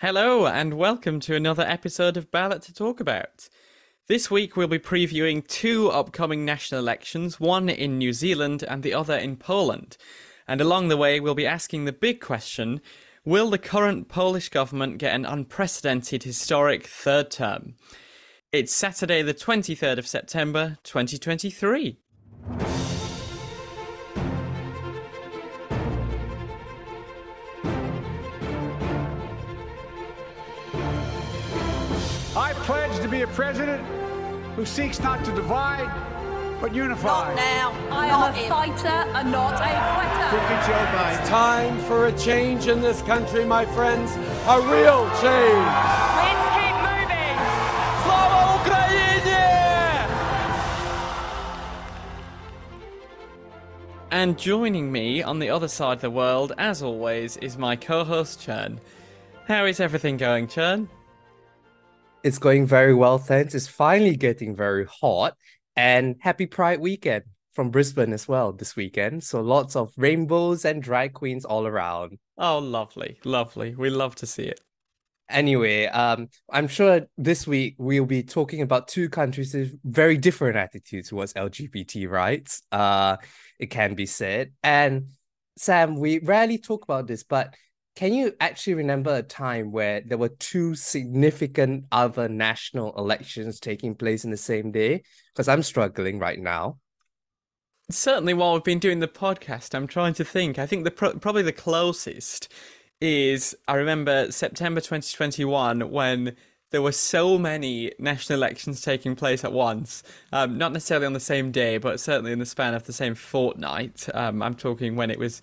Hello, and welcome to another episode of Ballot to Talk About. This week we'll be previewing two upcoming national elections, one in New Zealand and the other in Poland. And along the way, we'll be asking the big question Will the current Polish government get an unprecedented historic third term? It's Saturday, the 23rd of September, 2023. President who seeks not to divide, but unify. Not now. I I'm a fighter and not a quitter. Look at Joe Biden. Time for a change in this country, my friends. A real change. Let's keep moving. Slava Ukraini! And joining me on the other side of the world, as always, is my co host, Chern. How is everything going, Chern? It's going very well, thanks. It's finally getting very hot. And happy Pride weekend from Brisbane as well this weekend. So lots of rainbows and drag queens all around. Oh, lovely, lovely. We love to see it. Anyway, um, I'm sure this week we'll be talking about two countries with very different attitudes towards LGBT rights. Uh, it can be said. And Sam, we rarely talk about this, but can you actually remember a time where there were two significant other national elections taking place in the same day? Because I'm struggling right now. Certainly, while we've been doing the podcast, I'm trying to think. I think the pro- probably the closest is I remember September 2021 when there were so many national elections taking place at once. Um, not necessarily on the same day, but certainly in the span of the same fortnight. Um, I'm talking when it was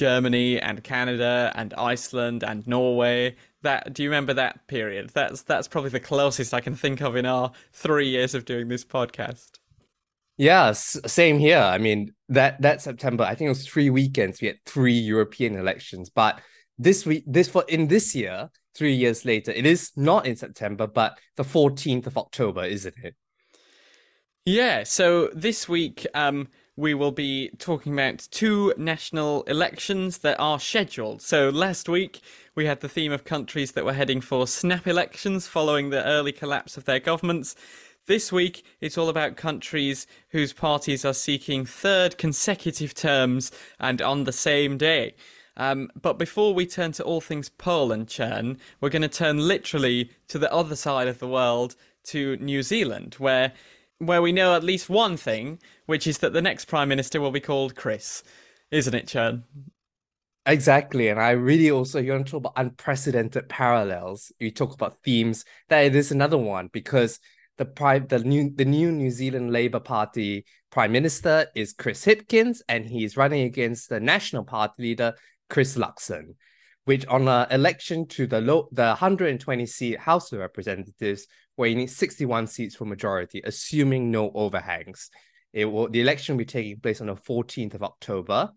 Germany and Canada and Iceland and Norway. That do you remember that period? That's that's probably the closest I can think of in our three years of doing this podcast. Yeah, s- same here. I mean, that that September, I think it was three weekends. We had three European elections, but this week, this for in this year, three years later, it is not in September, but the fourteenth of October, isn't it? Yeah, so this week um, we will be talking about two national elections that are scheduled. So last week we had the theme of countries that were heading for snap elections following the early collapse of their governments. This week it's all about countries whose parties are seeking third consecutive terms and on the same day. Um, but before we turn to all things Poland, Chern, we're going to turn literally to the other side of the world, to New Zealand, where where we know at least one thing, which is that the next prime minister will be called Chris, isn't it, Chern? Exactly, and I really also you want to talk about unprecedented parallels. You talk about themes. That is another one because the prime the new the new New Zealand Labour Party prime minister is Chris Hipkins, and he's running against the National Party leader Chris Luxon, which on an election to the low the 120 seat House of Representatives, where you need 61 seats for majority, assuming no overhangs. It will the election will be taking place on the 14th of October.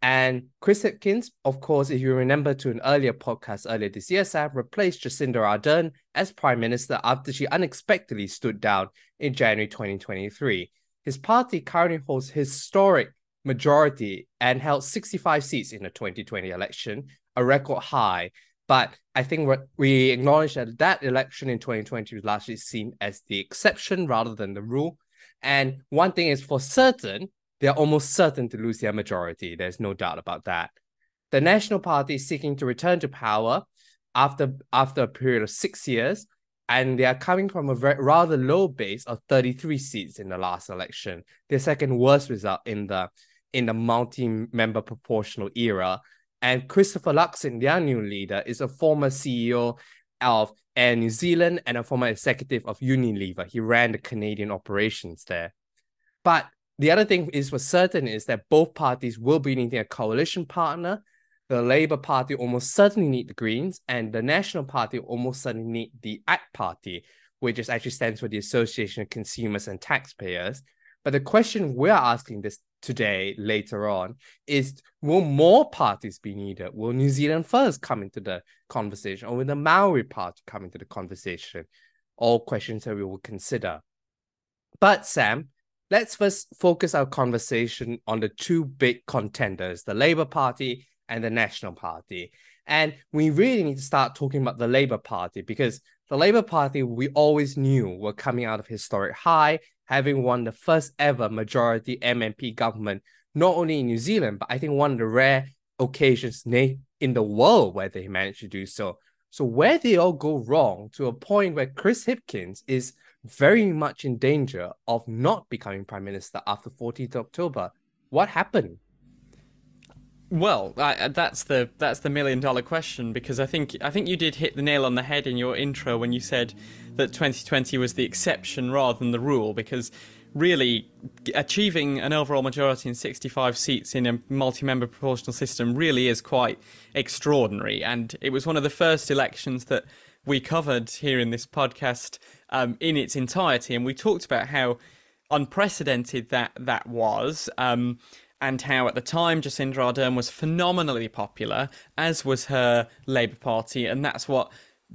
And Chris Hipkins, of course, if you remember to an earlier podcast earlier this year, Sam replaced Jacinda Ardern as Prime Minister after she unexpectedly stood down in January 2023. His party currently holds historic majority and held 65 seats in the 2020 election, a record high. But I think we acknowledge that that election in 2020 was largely seen as the exception rather than the rule. And one thing is for certain, they are almost certain to lose their majority. There's no doubt about that. The National Party is seeking to return to power after after a period of six years, and they are coming from a very, rather low base of 33 seats in the last election, their second worst result in the in the multi-member proportional era. And Christopher Luxon, their new leader, is a former CEO of Air New Zealand and a former executive of Unilever. He ran the Canadian operations there. But the other thing is for certain is that both parties will be needing a coalition partner. The Labour Party almost certainly need the Greens, and the National Party almost certainly need the ACT Party, which is actually stands for the Association of Consumers and Taxpayers. But the question we're asking this today, later on, is will more parties be needed? Will New Zealand First come into the conversation, or will the Maori Party come into the conversation? All questions that we will consider. But Sam, let's first focus our conversation on the two big contenders, the Labour Party and the National Party. And we really need to start talking about the Labour Party because the Labour Party we always knew were coming out of historic high, having won the first ever majority MMP government, not only in New Zealand, but I think one of the rare occasions in the world where they managed to do so. So where they all go wrong to a point where Chris Hipkins is very much in danger of not becoming prime minister after 14th October. What happened? Well, I, that's the that's the million dollar question because I think I think you did hit the nail on the head in your intro when you said that 2020 was the exception rather than the rule because really achieving an overall majority in 65 seats in a multi-member proportional system really is quite extraordinary. And it was one of the first elections that we covered here in this podcast um, in its entirety. And we talked about how unprecedented that that was. Um, and how at the time Jacinda Ardern was phenomenally popular, as was her Labour Party, and that's what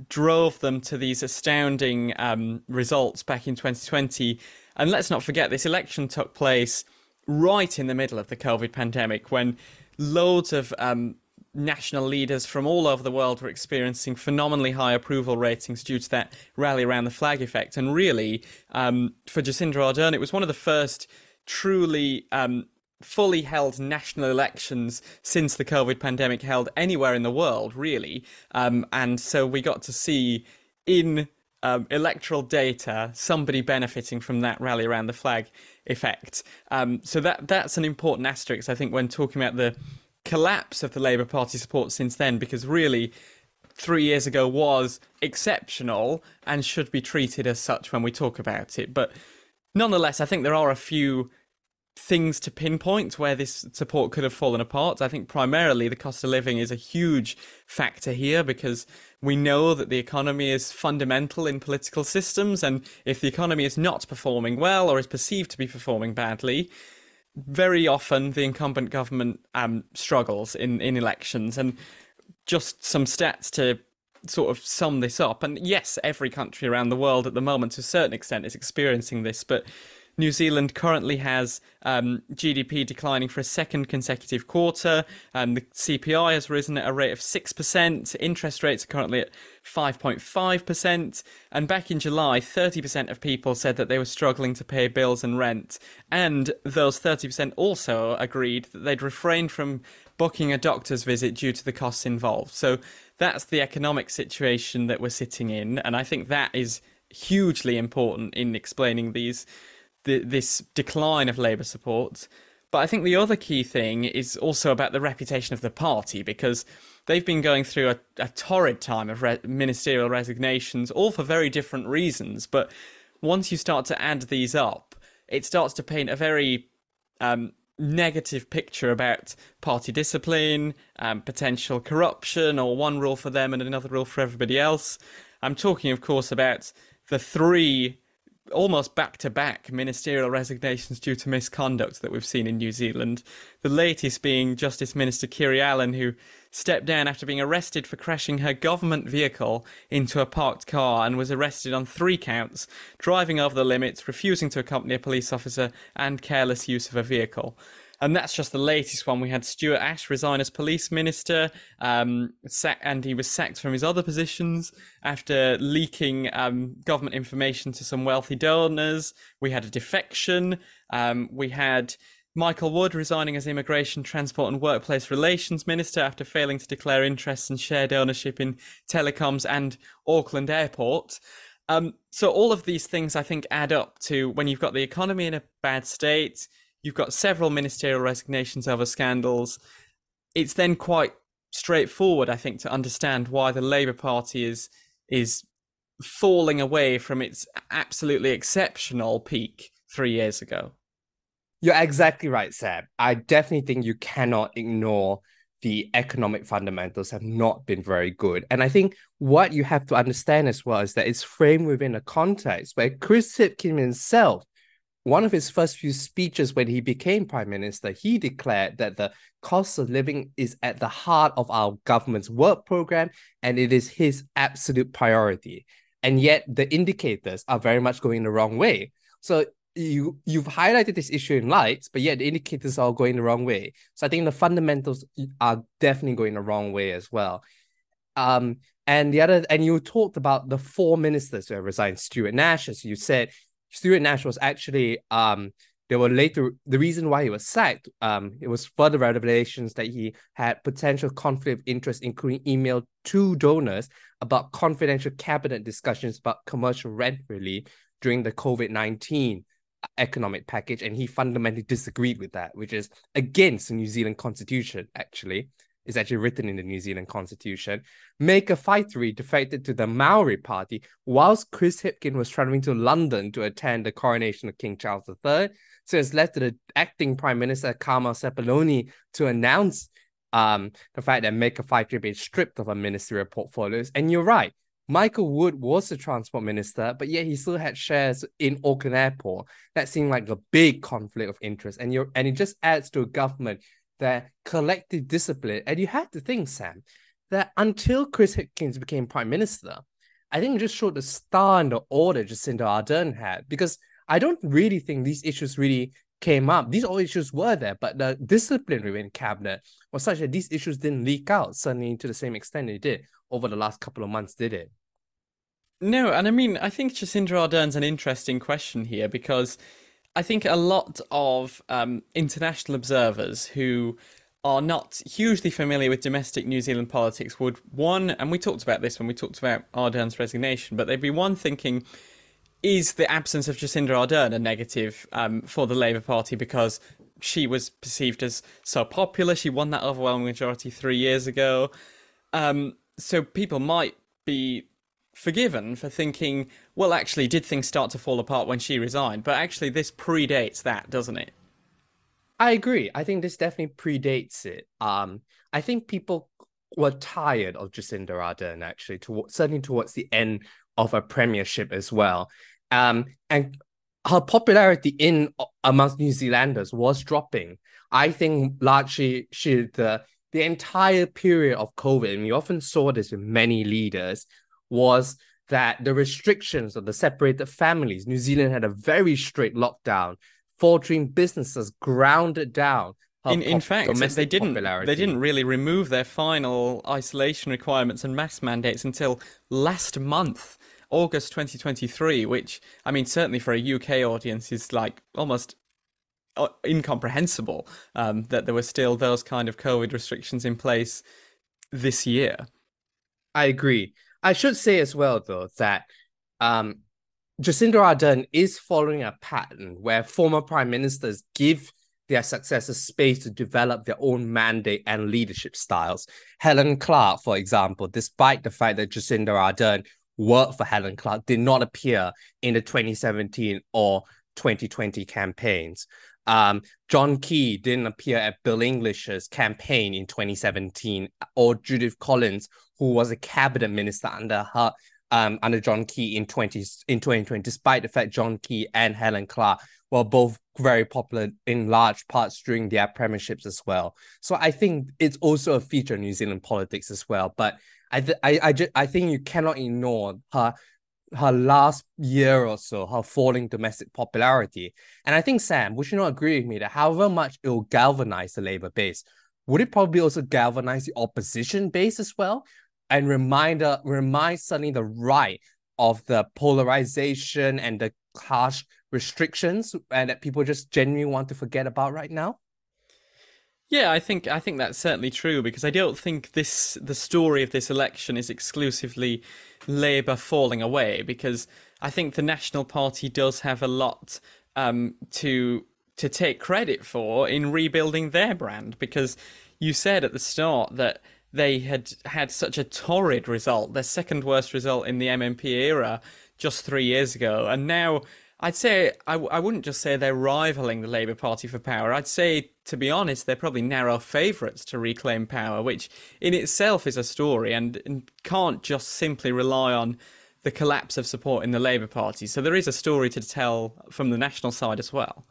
drove them to these astounding um, results back in 2020. And let's not forget, this election took place right in the middle of the COVID pandemic when loads of um, national leaders from all over the world were experiencing phenomenally high approval ratings due to that rally around the flag effect. And really, um, for Jacinda Ardern, it was one of the first truly um, fully held national elections since the COVID pandemic held anywhere in the world, really. Um, and so we got to see in um, electoral data somebody benefiting from that rally around the flag effect. Um, so that that's an important asterisk, I think, when talking about the collapse of the Labour Party support since then, because really. Three years ago was exceptional and should be treated as such when we talk about it. But nonetheless, I think there are a few things to pinpoint where this support could have fallen apart. I think primarily the cost of living is a huge factor here because we know that the economy is fundamental in political systems, and if the economy is not performing well or is perceived to be performing badly, very often the incumbent government um, struggles in, in elections. And just some stats to sort of sum this up. And yes, every country around the world at the moment, to a certain extent, is experiencing this, but New Zealand currently has um, GDP declining for a second consecutive quarter. Um, the CPI has risen at a rate of 6%. Interest rates are currently at 5.5%. And back in July, 30% of people said that they were struggling to pay bills and rent. And those 30% also agreed that they'd refrain from booking a doctor's visit due to the costs involved. So that's the economic situation that we're sitting in. And I think that is hugely important in explaining these the, this decline of Labour support. But I think the other key thing is also about the reputation of the party because they've been going through a, a torrid time of re- ministerial resignations, all for very different reasons. But once you start to add these up, it starts to paint a very um, negative picture about party discipline, um, potential corruption, or one rule for them and another rule for everybody else. I'm talking, of course, about the three almost back to back ministerial resignations due to misconduct that we've seen in New Zealand. The latest being Justice Minister Kiri Allan, who stepped down after being arrested for crashing her government vehicle into a parked car and was arrested on three counts driving over the limits, refusing to accompany a police officer, and careless use of a vehicle. And that's just the latest one. We had Stuart Nash resign as police minister, um, and he was sacked from his other positions after leaking um, government information to some wealthy donors. We had a defection. Um, we had Michael Wood resigning as Immigration, Transport and Workplace Relations Minister after failing to declare interests and shared ownership in telecoms and Auckland Airport. Um, so all of these things, I think, add up to when you've got the economy in a bad state, You've got several ministerial resignations over scandals. It's then quite straightforward, I think, to understand why the Labour Party is is falling away from its absolutely exceptional peak three years ago. You're exactly right, Sam. I definitely think you cannot ignore the economic fundamentals have not been very good. And I think what you have to understand as well is that it's framed within a context where Chris Hipkins himself one of his first few speeches when he became prime minister, he declared that the cost of living is at the heart of our government's work program and it is his absolute priority. And yet the indicators are very much going the wrong way. So you you've highlighted this issue in lights, but yet the indicators are going the wrong way. So I think the fundamentals are definitely going the wrong way as well. Um, and the other, and you talked about the four ministers who have resigned. Stuart Nash, as you said, Stuart Nash was actually um they were later the reason why he was sacked. Um, it was further revelations that he had potential conflict of interest, including email to donors about confidential cabinet discussions about commercial rent relief during the COVID nineteen economic package, and he fundamentally disagreed with that, which is against the New Zealand Constitution. Actually, is actually written in the New Zealand Constitution. Meka Whaitiri defected to the Maori Party whilst Chris Hipkin was traveling to London to attend the coronation of King Charles III. So it's led to the acting Prime Minister Carmel Sepuloni to announce um, the fact that Meka Whaitiri been stripped of her ministerial portfolios. And you're right, Michael Wood was the transport minister, but yet he still had shares in Auckland Airport. That seemed like a big conflict of interest, and you and it just adds to a government that collective discipline. And you have to think, Sam, that until Chris Hipkins became prime minister, I think it just showed the star and the order Jacinda Ardern had. Because I don't really think these issues really came up. These all issues were there, but the discipline within cabinet was such that these issues didn't leak out suddenly to the same extent it did over the last couple of months, did it? No, and I mean, I think Jacinda Ardern's an interesting question here because I think a lot of um, international observers who are not hugely familiar with domestic New Zealand politics would one, and we talked about this when we talked about Ardern's resignation, but they'd be one thinking, is the absence of Jacinda Ardern a negative um, for the Labour Party because she was perceived as so popular? She won that overwhelming majority three years ago. Um, so people might be forgiven for thinking, well, actually, did things start to fall apart when she resigned? But actually, this predates that, doesn't it? I agree. I think this definitely predates it. Um, I think people were tired of Jacinda Ardern actually, to, certainly towards the end of her premiership as well. Um, and her popularity in amongst New Zealanders was dropping. I think largely she the the entire period of COVID, and we often saw this with many leaders, was that the restrictions of the separated families, New Zealand had a very strict lockdown, faltering businesses grounded down. In, in fact, they didn't popularity. they didn't really remove their final isolation requirements and mask mandates until last month, August 2023, which I mean certainly for a UK audience is like almost uh, incomprehensible um, that there were still those kind of COVID restrictions in place this year. I agree. I should say as well, though, that um, Jacinda Ardern is following a pattern where former prime ministers give their successors space to develop their own mandate and leadership styles. Helen Clark, for example, despite the fact that Jacinda Ardern worked for Helen Clark, did not appear in the 2017 or 2020 campaigns. Um, John Key didn't appear at Bill English's campaign in 2017, or Judith Collins, who was a cabinet minister under her um, under John Key in 20 in 2020, despite the fact John Key and Helen Clark were both very popular in large parts during their premierships as well. So I think it's also a feature of New Zealand politics as well. But I th- I I, just, I think you cannot ignore her her last year or so, her falling domestic popularity. And I think Sam, would you not agree with me that however much it will galvanize the Labour base, would it probably also galvanize the opposition base as well? and remind uh, remind suddenly the right of the polarization and the harsh restrictions and that people just genuinely want to forget about right now? Yeah, I think I think that's certainly true because I don't think this the story of this election is exclusively Labour falling away because I think the National Party does have a lot um, to to take credit for in rebuilding their brand because you said at the start that they had had such a torrid result, their second worst result in the MMP era just three years ago. And now I'd say, I, I wouldn't just say they're rivaling the Labour Party for power. I'd say, to be honest, they're probably narrow favourites to reclaim power, which in itself is a story and, and can't just simply rely on the collapse of support in the Labour Party. So there is a story to tell from the national side as well.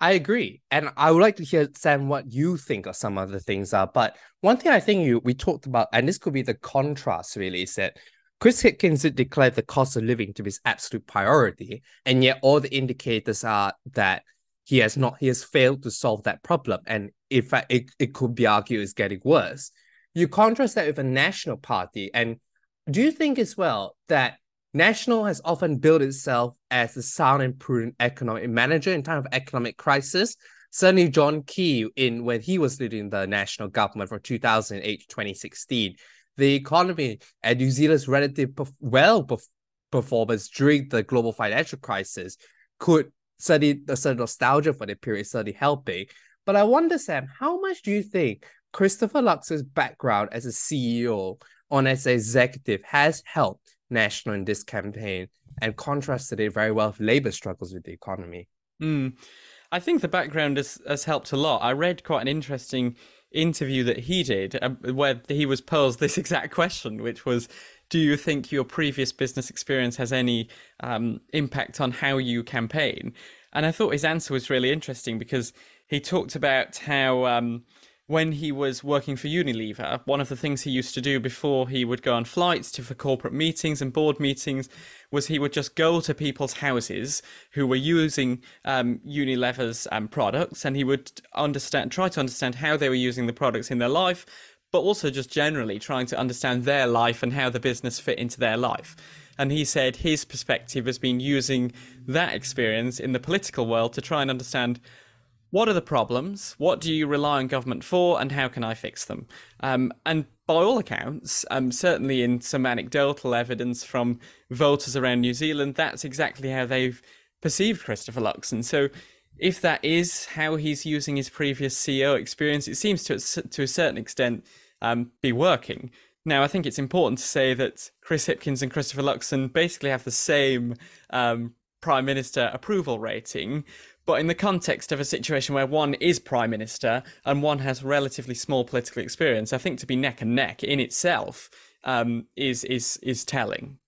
I agree. And I would like to hear, Sam, what you think of some of the things are. But one thing I think you we talked about, and this could be the contrast really, is that Chris Hipkins did declare the cost of living to be his absolute priority. And yet all the indicators are that he has not he has failed to solve that problem. And in fact, it, it could be argued is getting worse. You contrast that with a national party. And do you think as well that National has often built itself as a sound and prudent economic manager in time of economic crisis? Certainly, John Key, in when he was leading the national government from 2008 to 2016, the economy and New Zealand's relative well performance during the global financial crisis could certainly a certain nostalgia for the period certainly helping. But I wonder, Sam, how much do you think Christopher Lux's background as a CEO on as an executive has helped National in this campaign and contrasted it very well with Labour struggles with the economy? Mm. I think the background has, has helped a lot. I read quite an interesting interview that he did uh, where he was posed this exact question, which was do you think your previous business experience has any um, impact on how you campaign? And I thought his answer was really interesting because he talked about how um, when he was working for Unilever, one of the things he used to do before he would go on flights to for corporate meetings and board meetings was he would just go to people's houses who were using um, Unilever's um, products, and he would understand, try to understand how they were using the products in their life, but also just generally trying to understand their life and how the business fit into their life. And he said his perspective has been using that experience in the political world to try and understand what are the problems, what do you rely on government for, and how can I fix them? Um, and by all accounts, um, certainly in some anecdotal evidence from voters around New Zealand, that's exactly how they've perceived Christopher Luxon. So if that is how he's using his previous CEO experience, it seems to to a certain extent um, be working. Now, I think it's important to say that Chris Hipkins and Christopher Luxon basically have the same um, prime minister approval rating, but in the context of a situation where one is prime minister and one has relatively small political experience, I think to be neck and neck in itself um, is is is telling.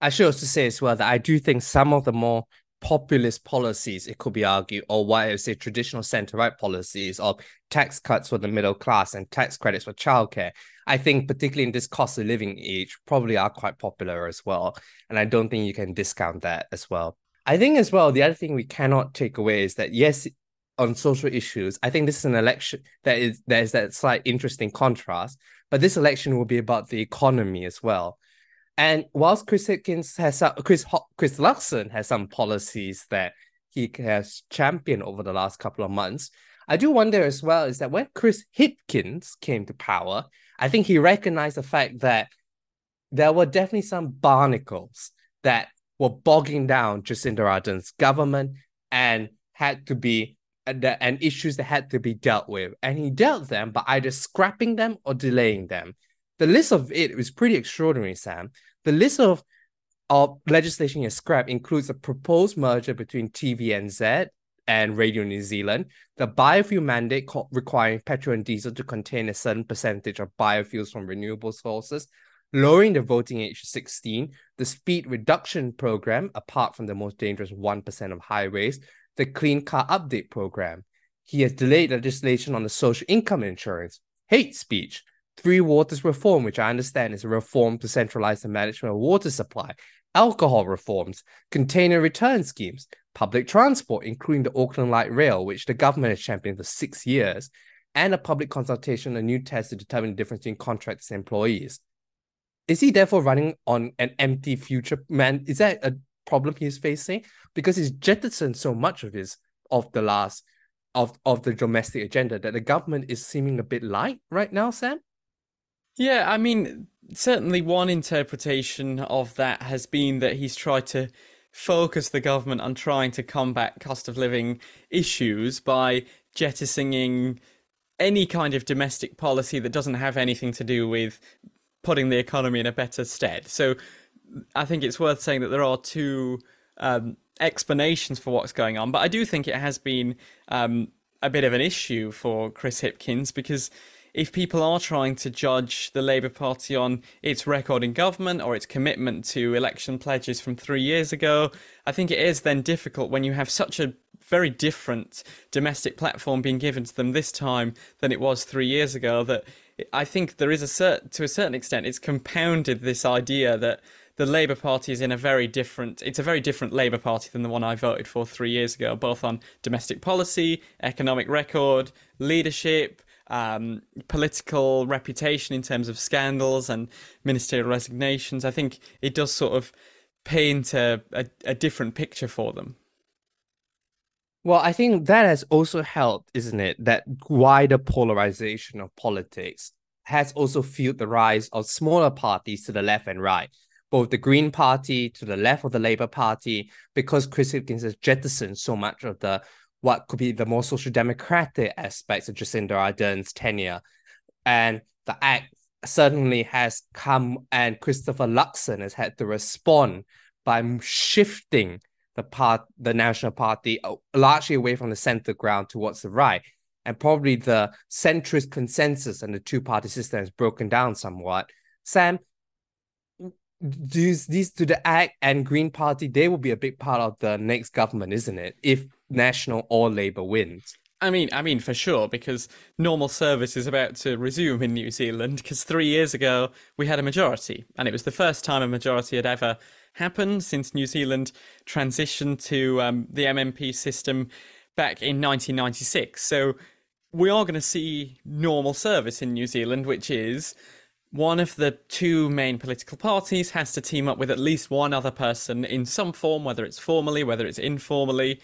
I should also say as well that I do think some of the more populist policies, it could be argued, or what I would say traditional centre right policies of tax cuts for the middle class and tax credits for childcare, I think, particularly in this cost of living age, probably are quite popular as well. And I don't think you can discount that as well. I think as well, the other thing we cannot take away is that, yes, on social issues, I think this is an election that is there's that slight interesting contrast, but this election will be about the economy as well. And whilst Chris Hipkins has some, Chris Chris Luxon has some policies that he has championed over the last couple of months, I do wonder as well is that when Chris Hipkins came to power, I think he recognized the fact that there were definitely some barnacles that were bogging down Jacinda Ardern's government and had to be and, and issues that had to be dealt with. And he dealt them by either scrapping them or delaying them. The list of it was pretty extraordinary, Sam. The list of, of legislation he scrapped includes a proposed merger between TVNZ and Radio New Zealand, the biofuel mandate requiring petrol and diesel to contain a certain percentage of biofuels from renewable sources, lowering the voting age to 16, the speed reduction program, apart from the most dangerous 1% of highways, the Clean Car Upgrade program. He has delayed legislation on the social income insurance, hate speech, Three Waters reform, which I understand is a reform to centralize the management of water supply, alcohol reforms, container return schemes, public transport, including the Auckland Light Rail, which the government has championed for six years, and a public consultation on a new test to determine the difference between contractors and employees. Is he therefore running on an empty future? Man, is that a problem he's facing? Because he's jettisoned so much of his of the last of, of the domestic agenda that the government is seeming a bit light right now, Sam? Yeah, I mean, certainly one interpretation of that has been that he's tried to focus the government on trying to combat cost of living issues by jettisoning any kind of domestic policy that doesn't have anything to do with putting the economy in a better stead. So I think it's worth saying that there are two um, explanations for what's going on, but I do think it has been um, a bit of an issue for Chris Hipkins because if people are trying to judge the Labour Party on its record in government or its commitment to election pledges from three years ago, I think it is then difficult when you have such a very different domestic platform being given to them this time than it was three years ago. That I think there is a cert to a certain extent, it's compounded this idea that the Labour Party is in a very different. It's a very different Labour Party than the one I voted for three years ago, both on domestic policy, economic record, leadership, um, political reputation in terms of scandals and ministerial resignations. I think it does sort of paint a, a, a different picture for them. Well, I think that has also helped, isn't it? That wider polarization of politics has also fueled the rise of smaller parties to the left and right, both the Green Party to the left of the Labour Party, because Chris Hipkins has jettisoned so much of the what could be the more social democratic aspects of Jacinda Ardern's tenure. And the ACT certainly has come, and Christopher Luxon has had to respond by shifting the part the National Party uh, largely away from the center ground towards the right. And probably the centrist consensus and the two party system has broken down somewhat. Sam, these these to the ACT and Green Party, they will be a big part of the next government, isn't it? If National or Labour wins. I mean, I mean for sure, because normal service is about to resume in New Zealand. Because three years ago we had a majority, and it was the first time a majority had ever happened since New Zealand transitioned to um, the MMP system back in 1996. So we are going to see normal service in New Zealand, which is one of the two main political parties has to team up with at least one other person in some form, whether it's formally, whether it's informally,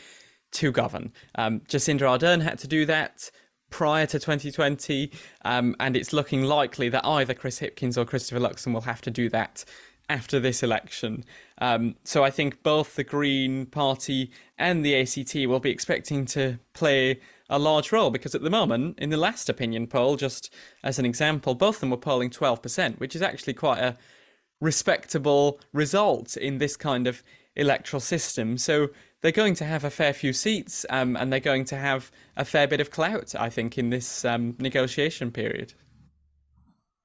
to govern. Um, Jacinda Ardern had to do that prior to 2020, um, and it's looking likely that either Chris Hipkins or Christopher Luxon will have to do that after this election. Um, so I think both the Green Party and the ACT will be expecting to play a large role because at the moment, in the last opinion poll, just as an example, both of them were polling 12%, which is actually quite a respectable result in this kind of electoral system. So they're going to have a fair few seats um, and they're going to have a fair bit of clout, I think, in this um, negotiation period.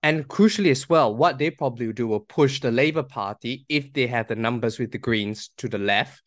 And crucially as well, what they probably will do will push the Labour Party, if they have the numbers with the Greens, to the left,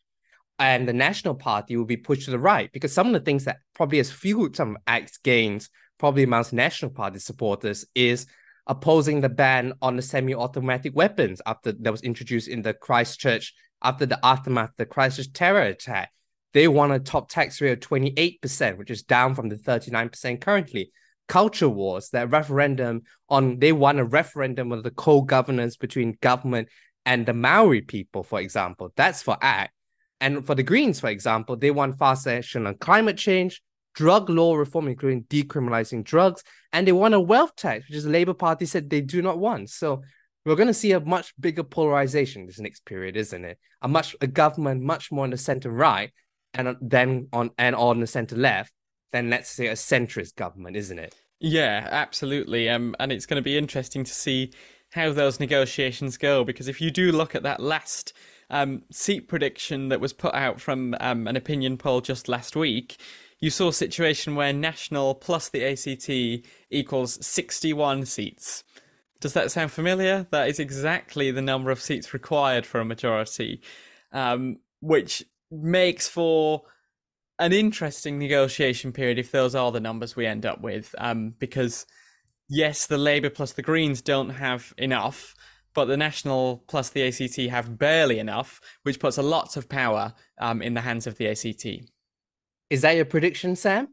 and the National Party will be pushed to the right. Because some of the things that probably has fueled some acts gains, probably amongst National Party supporters, is opposing the ban on the semi-automatic weapons after that was introduced in the Christchurch after the aftermath of the Christchurch terror attack. They want a top tax rate of 28%, which is down from the 39% currently culture wars, that referendum on they won a referendum on the co-governance between government and the Maori people, for example. That's for ACT. And for the Greens, for example, they want fast action on climate change, drug law reform, including decriminalizing drugs, and they want a wealth tax, which is the Labour Party said they do not want. So we're going to see a much bigger polarization this next period, isn't it? A much a government much more on the center right, and then on and on the center left, than let's say a centrist government, isn't it? Yeah, absolutely. Um, and it's going to be interesting to see how those negotiations go because if you do look at that last um, seat prediction that was put out from um, an opinion poll just last week, you saw a situation where National plus the ACT equals 61 seats. Does that sound familiar? That is exactly the number of seats required for a majority, um, which makes for an interesting negotiation period if those are the numbers we end up with. Um, because yes, the Labour plus the Greens don't have enough, but the National plus the ACT have barely enough, which puts a lot of power um, in the hands of the ACT. Is that your prediction, Sam?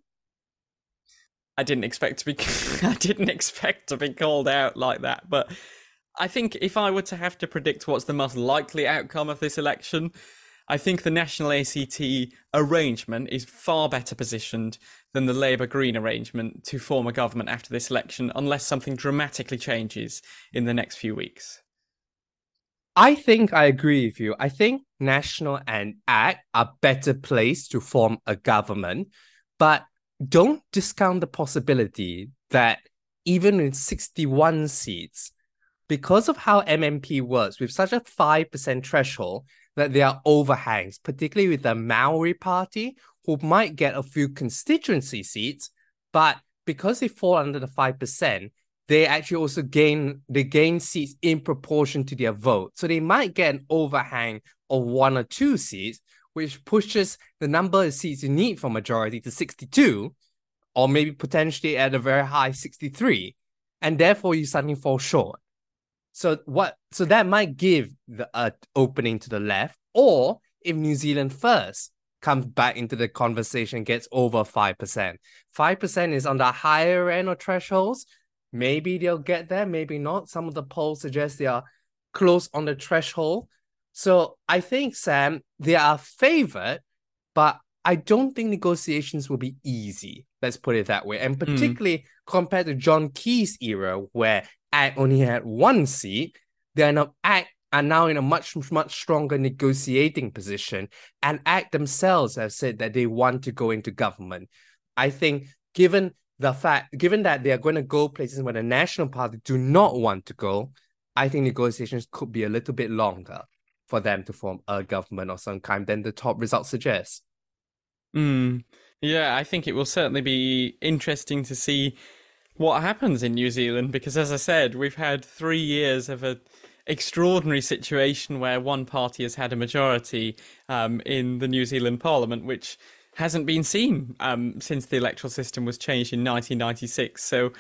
I didn't expect to be I didn't expect to be called out like that, but I think if I were to have to predict what's the most likely outcome of this election, I think the National ACT arrangement is far better positioned than the Labour Green arrangement to form a government after this election, unless something dramatically changes in the next few weeks. I think I agree with you. I think National and ACT are better placed to form a government, but don't discount the possibility that even with 61 seats, because of how MMP works, with such a 5% threshold, that there are overhangs, particularly with the Maori Party, who might get a few constituency seats, but because they fall under the 5%, they actually also gain they gain seats in proportion to their vote. So they might get an overhang of one or two seats, which pushes the number of seats you need for majority to 62, or maybe potentially at a very high 63. And therefore you suddenly fall short. So what? So that might give the uh, opening to the left, or if New Zealand first comes back into the conversation, gets over 5%. 5% is on the higher end of thresholds. Maybe they'll get there, maybe not. Some of the polls suggest they are close on the threshold. So I think, Sam, they are favored, but I don't think negotiations will be easy. Let's put it that way. And particularly mm. compared to John Key's era, where ACT only had one seat, now ACT are now in a much much stronger negotiating position, and ACT themselves have said that they want to go into government. I think, given the fact, given that they are going to go places where the National Party do not want to go, I think negotiations could be a little bit longer for them to form a government of some kind than the top results suggest. Mm. Yeah, I think it will certainly be interesting to see what happens in New Zealand because, as I said, we've had three years of a extraordinary situation where one party has had a majority um, in the New Zealand Parliament, which hasn't been seen um, since the electoral system was changed in 1996. So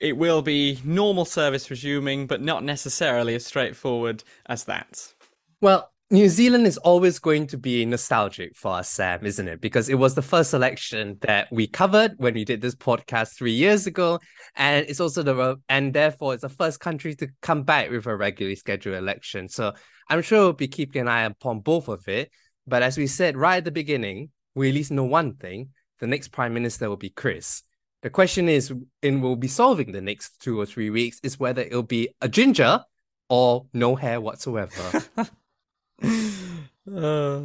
it will be normal service resuming, but not necessarily as straightforward as that. Well, New Zealand is always going to be nostalgic for us, Sam, isn't it? Because it was the first election that we covered when we did this podcast three years ago, and it's also the and therefore it's the first country to come back with a regularly scheduled election. So I'm sure we'll be keeping an eye upon both of it. But as we said right at the beginning, we at least know one thing: the next prime minister will be Chris. The question is, and we'll be solving the next two or three weeks, is whether it'll be a ginger or no hair whatsoever. uh...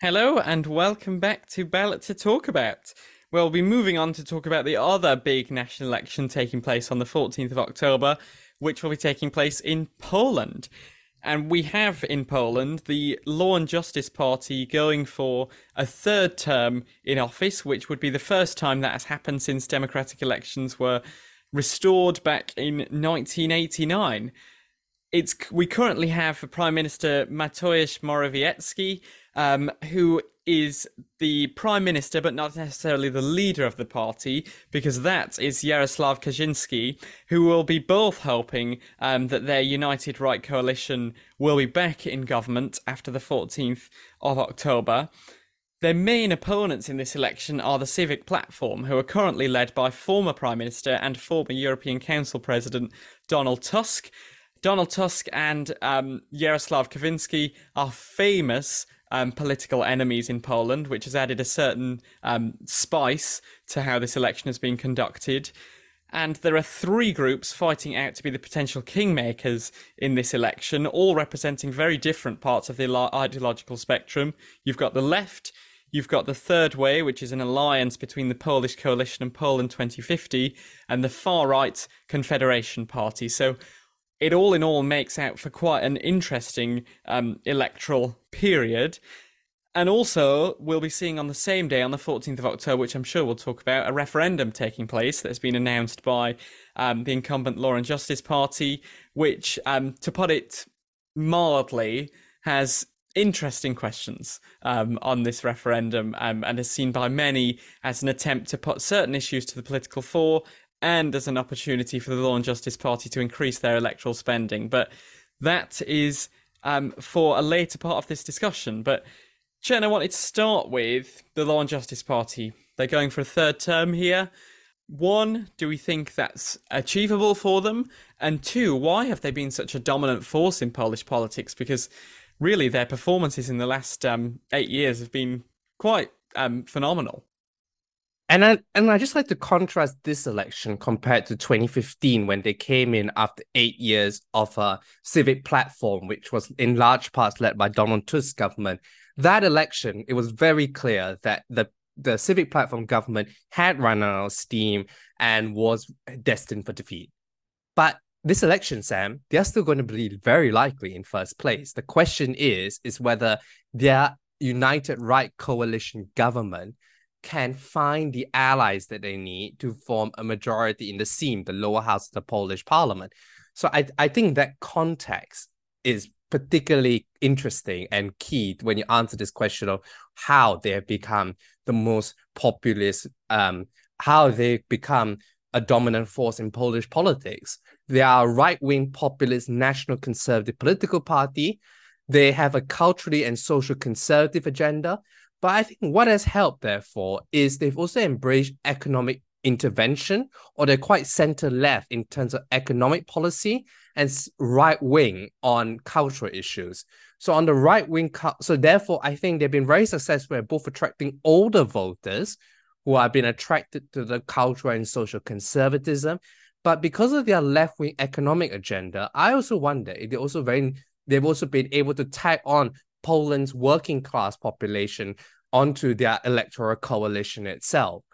Hello and welcome back to Ballot to Talk About. We'll be moving on to talk about the other big national election taking place on the 14th of October, which will be taking place in Poland. And we have in Poland the Law and Justice Party going for a third term in office, which would be the first time that has happened since democratic elections were restored back in 1989. It's we currently have Prime Minister Mateusz Morawiecki, um, who is the prime minister, but not necessarily the leader of the party, because that is Jarosław Kaczynski, who will be both hoping um, that their United Right coalition will be back in government after the 14th of October. Their main opponents in this election are the Civic Platform, who are currently led by former Prime Minister and former European Council President Donald Tusk. Donald Tusk and um, Jarosław Kaczynski are famous um, political enemies in Poland, which has added a certain um, spice to how this election has been conducted. And there are three groups fighting out to be the potential kingmakers in this election, all representing very different parts of the ideological spectrum. You've got the left, You've got the Third Way, which is an alliance between the Polish Coalition and Poland 2050, and the far right Confederation Party. So it all in all makes out for quite an interesting um, electoral period. And also, we'll be seeing on the same day, on the 14th of October, which I'm sure we'll talk about, a referendum taking place that's been announced by um, the incumbent Law and Justice Party, which, um, to put it mildly, has interesting questions um, on this referendum um, and is seen by many as an attempt to put certain issues to the political fore and as an opportunity for the Law and Justice Party to increase their electoral spending. But that is um, for a later part of this discussion. But Chern, I wanted to start with the Law and Justice Party. They're going for a third term here. One, do we think that's achievable for them? And two, why have they been such a dominant force in Polish politics? Because really their performances in the last um, eight years have been quite um, phenomenal. And I and I just like to contrast this election compared to 2015 when they came in after eight years of a civic platform, which was in large parts led by Donald Tusk's government. That election, it was very clear that the the civic platform government had run out of steam and was destined for defeat. But this election, Sam, they're still going to be very likely in first place. The question is, is whether their united right coalition government can find the allies that they need to form a majority in the Sejm, the lower house of the Polish parliament. So I, I think that context is particularly interesting and key when you answer this question of how they have become the most populist, um, how they become a dominant force in Polish politics. They are a right wing populist national conservative political party. They have a culturally and social conservative agenda. But I think what has helped, therefore, is they've also embraced economic intervention, or they're quite center left in terms of economic policy and right wing on cultural issues. So on the right wing, so therefore, I think they've been very successful at both attracting older voters who have been attracted to the cultural and social conservatism. But because of their left wing economic agenda, I also wonder if they also very they've also been able to tag on Poland's working class population onto their electoral coalition itself.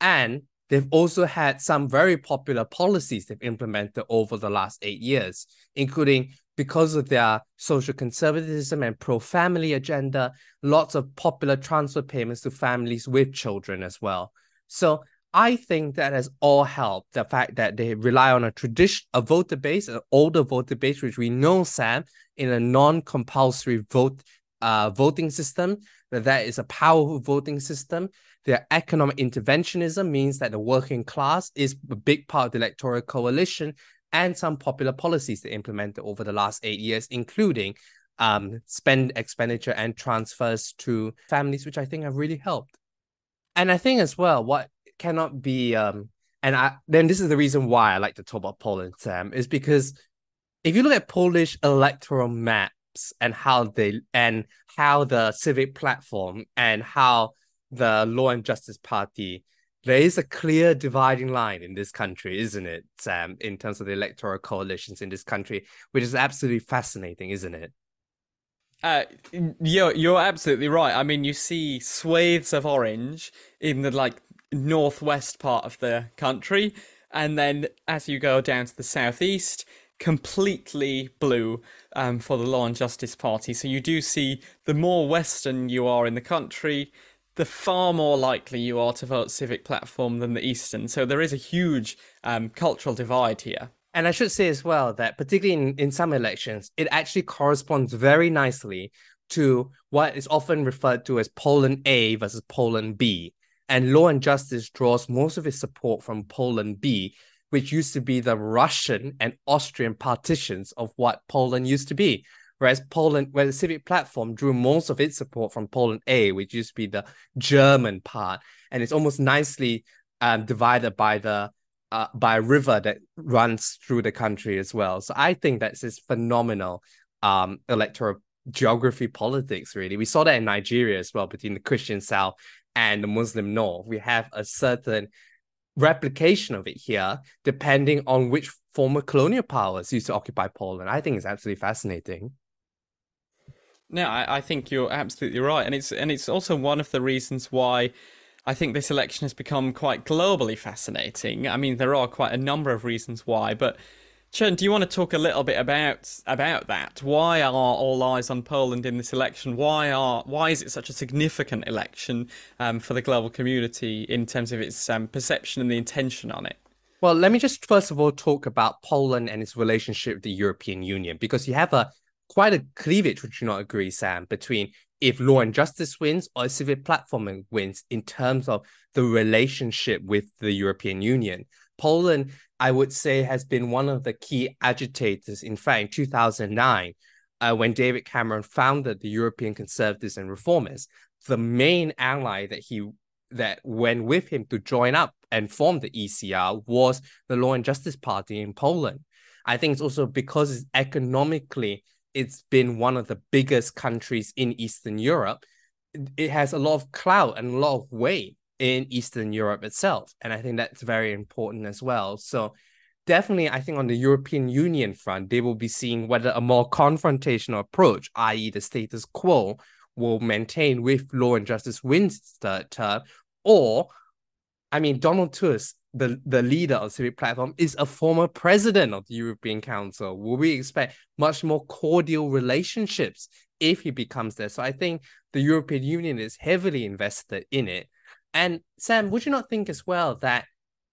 And they've also had some very popular policies they've implemented over the last eight years, including because of their social conservatism and pro family agenda, lots of popular transfer payments to families with children as well. So I think that has all helped the fact that they rely on a tradition, a voter base, an older voter base, which we know, Sam, in a non-compulsory vote uh, voting system, that that is a powerful voting system. Their economic interventionism means that the working class is a big part of the electoral coalition and some popular policies they implemented over the last eight years, including um, spend expenditure and transfers to families, which I think have really helped. And I think as well, what cannot be um, and I then this is the reason why I like to talk about Poland, Sam, is because if you look at Polish electoral maps and how they and how the civic platform and how the Law and Justice Party there is a clear dividing line in this country, isn't it, Sam, in terms of the electoral coalitions in this country, which is absolutely fascinating, isn't it? Uh, you're you're absolutely right. I mean, you see swathes of orange in the like northwest part of the country, and then as you go down to the southeast, completely blue um, for the Law and Justice Party. So you do see the more western you are in the country, the far more likely you are to vote Civic Platform than the Eastern. So there is a huge um, cultural divide here. And I should say as well that, particularly in, in some elections, it actually corresponds very nicely to what is often referred to as Poland A versus Poland B. And Law and Justice draws most of its support from Poland B, which used to be the Russian and Austrian partitions of what Poland used to be. Whereas Poland, where the Civic Platform drew most of its support from Poland A, which used to be the German part, and it's almost nicely um, divided by the uh, by a river that runs through the country as well. So I think that's this phenomenal um, electoral geography politics. Really, we saw that in Nigeria as well between the Christian South and the Muslim North. We have a certain replication of it here, depending on which former colonial powers used to occupy Poland. I think it's absolutely fascinating. No, I, I think you're absolutely right, and it's and it's also one of the reasons why I think this election has become quite globally fascinating. I mean, there are quite a number of reasons why, but Chern, do you want to talk a little bit about about that? Why are all eyes on Poland in this election? Why are why is it such a significant election um, for the global community in terms of its um, perception and the intention on it? Well, let me just first of all talk about Poland and its relationship with the European Union because you have a quite a cleavage, would you not agree, Sam, between if law and justice wins or civic platforming wins in terms of the relationship with the European Union. Poland, I would say, has been one of the key agitators. In fact, in 2009, uh, when David Cameron founded the European Conservatives and Reformists, the main ally that he that went with him to join up and form the ECR was the Law and Justice Party in Poland. I think it's also because it's economically it's been one of the biggest countries in Eastern Europe, it has a lot of clout and a lot of weight in Eastern Europe itself. And I think that's very important as well. So definitely, I think on the European Union front, they will be seeing whether a more confrontational approach, i.e., the status quo, will maintain with law and justice wins term, or I mean, Donald Tusk the, the leader of Civic Platform is a former president of the European Council. Will we expect much more cordial relationships if he becomes there? So I think the European Union is heavily invested in it. And Sam, would you not think as well that,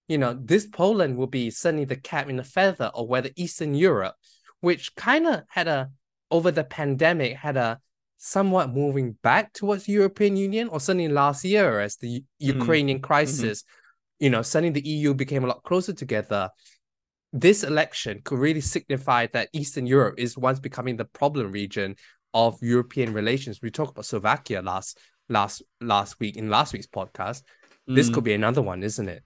you know, this Poland will be certainly the cap in the feather of whether Eastern Europe, which kind of had a, over the pandemic, had a somewhat moving back towards the European Union, or certainly last year as the mm. Ukrainian mm-hmm. crisis mm-hmm you know, suddenly the EU became a lot closer together. This election could really signify that Eastern Europe is once becoming the problem region of European relations. We talked about Slovakia last last last week in last week's podcast. This Mm. could be another one, isn't it?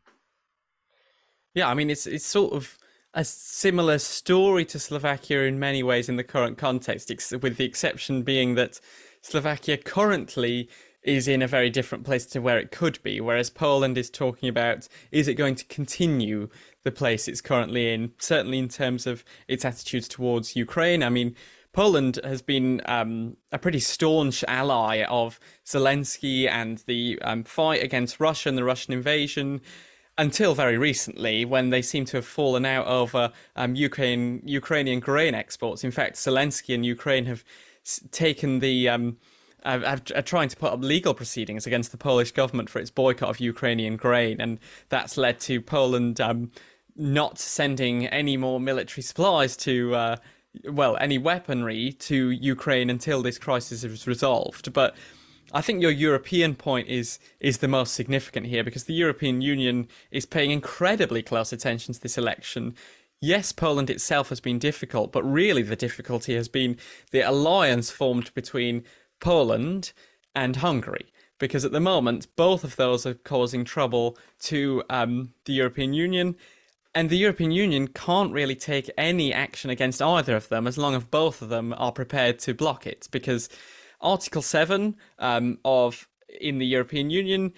Yeah, I mean it's it's sort of a similar story to Slovakia in many ways in the current context, ex- with the exception being that Slovakia currently is in a very different place to where it could be, whereas Poland is talking about is it going to continue the place it's currently in, certainly in terms of its attitudes towards Ukraine. I mean, Poland has been um, a pretty staunch ally of Zelensky and the um, fight against Russia and the Russian invasion until very recently, when they seem to have fallen out over um, Ukraine, Ukrainian grain exports. In fact, Zelensky and Ukraine have taken the are, are are trying to put up legal proceedings against the Polish government for its boycott of Ukrainian grain, and that's led to Poland um, not sending any more military supplies to. Uh, well, any weaponry to Ukraine until this crisis is resolved. But I think your European point is is the most significant here because the European Union is paying incredibly close attention to this election. Yes, Poland itself has been difficult, but really the difficulty has been the alliance formed between Poland and Hungary. Because at the moment, both of those are causing trouble to um, the European Union, and the European Union can't really take any action against either of them as long as both of them are prepared to block it. Because Article 7 um, of in the European Union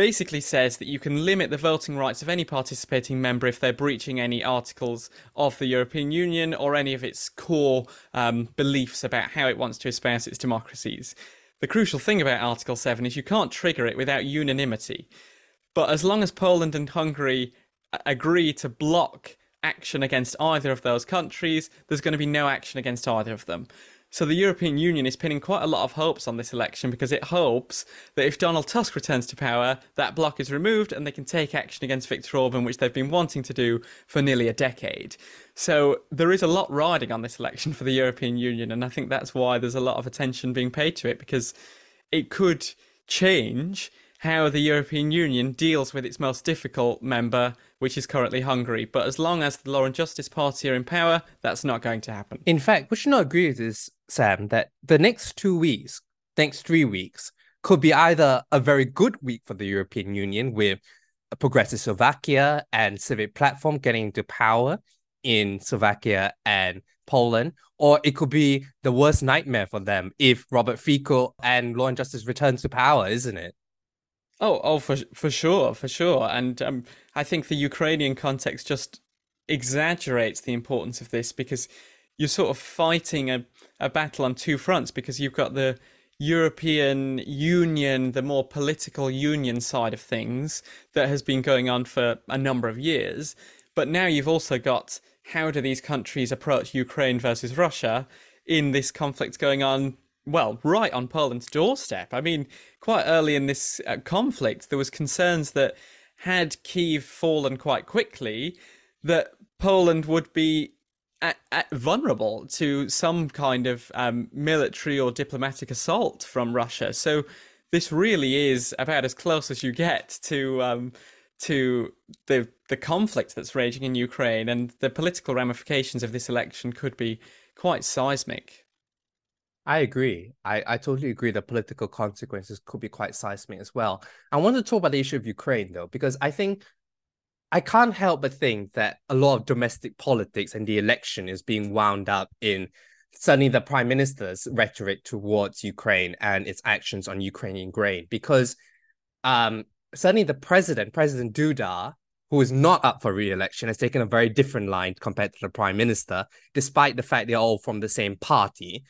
basically says that you can limit the voting rights of any participating member if they're breaching any articles of the European Union or any of its core um, beliefs about how it wants to espouse its democracies. The crucial thing about Article 7 is you can't trigger it without unanimity. But as long as Poland and Hungary agree to block action against either of those countries, there's going to be no action against either of them. So the European Union is pinning quite a lot of hopes on this election because it hopes that if Donald Tusk returns to power, that block is removed and they can take action against Viktor Orban, which they've been wanting to do for nearly a decade. So there is a lot riding on this election for the European Union, and I think that's why there's a lot of attention being paid to it because it could change how the European Union deals with its most difficult member, which is currently Hungary. But as long as the Law and Justice Party are in power, that's not going to happen. In fact, would you not agree with this, Sam, that the next two weeks, next three weeks, could be either a very good week for the European Union with a progressive Slovakia and civic platform getting into power in Slovakia and Poland, or it could be the worst nightmare for them if Robert Fico and Law and Justice return to power, isn't it? Oh, oh, for for sure, for sure. And um, I think the Ukrainian context just exaggerates the importance of this because you're sort of fighting a, a battle on two fronts because you've got the European Union, the more political union side of things that has been going on for a number of years. But now you've also got how do these countries approach Ukraine versus Russia in this conflict going on well, right on Poland's doorstep. I mean, quite early in this uh, conflict, there was concerns that had Kiev fallen quite quickly, that Poland would be at, at vulnerable to some kind of um, military or diplomatic assault from Russia. So this really is about as close as you get to um, to the the conflict that's raging in Ukraine, and the political ramifications of this election could be quite seismic. I agree. I, I totally agree. The political consequences could be quite seismic as well. I want to talk about the issue of Ukraine, though, because I think I can't help but think that a lot of domestic politics and the election is being wound up in suddenly the prime minister's rhetoric towards Ukraine and its actions on Ukrainian grain. Because um, suddenly the president, President Duda, who is not up for re-election, has taken a very different line compared to the prime minister, despite the fact they're all from the same party.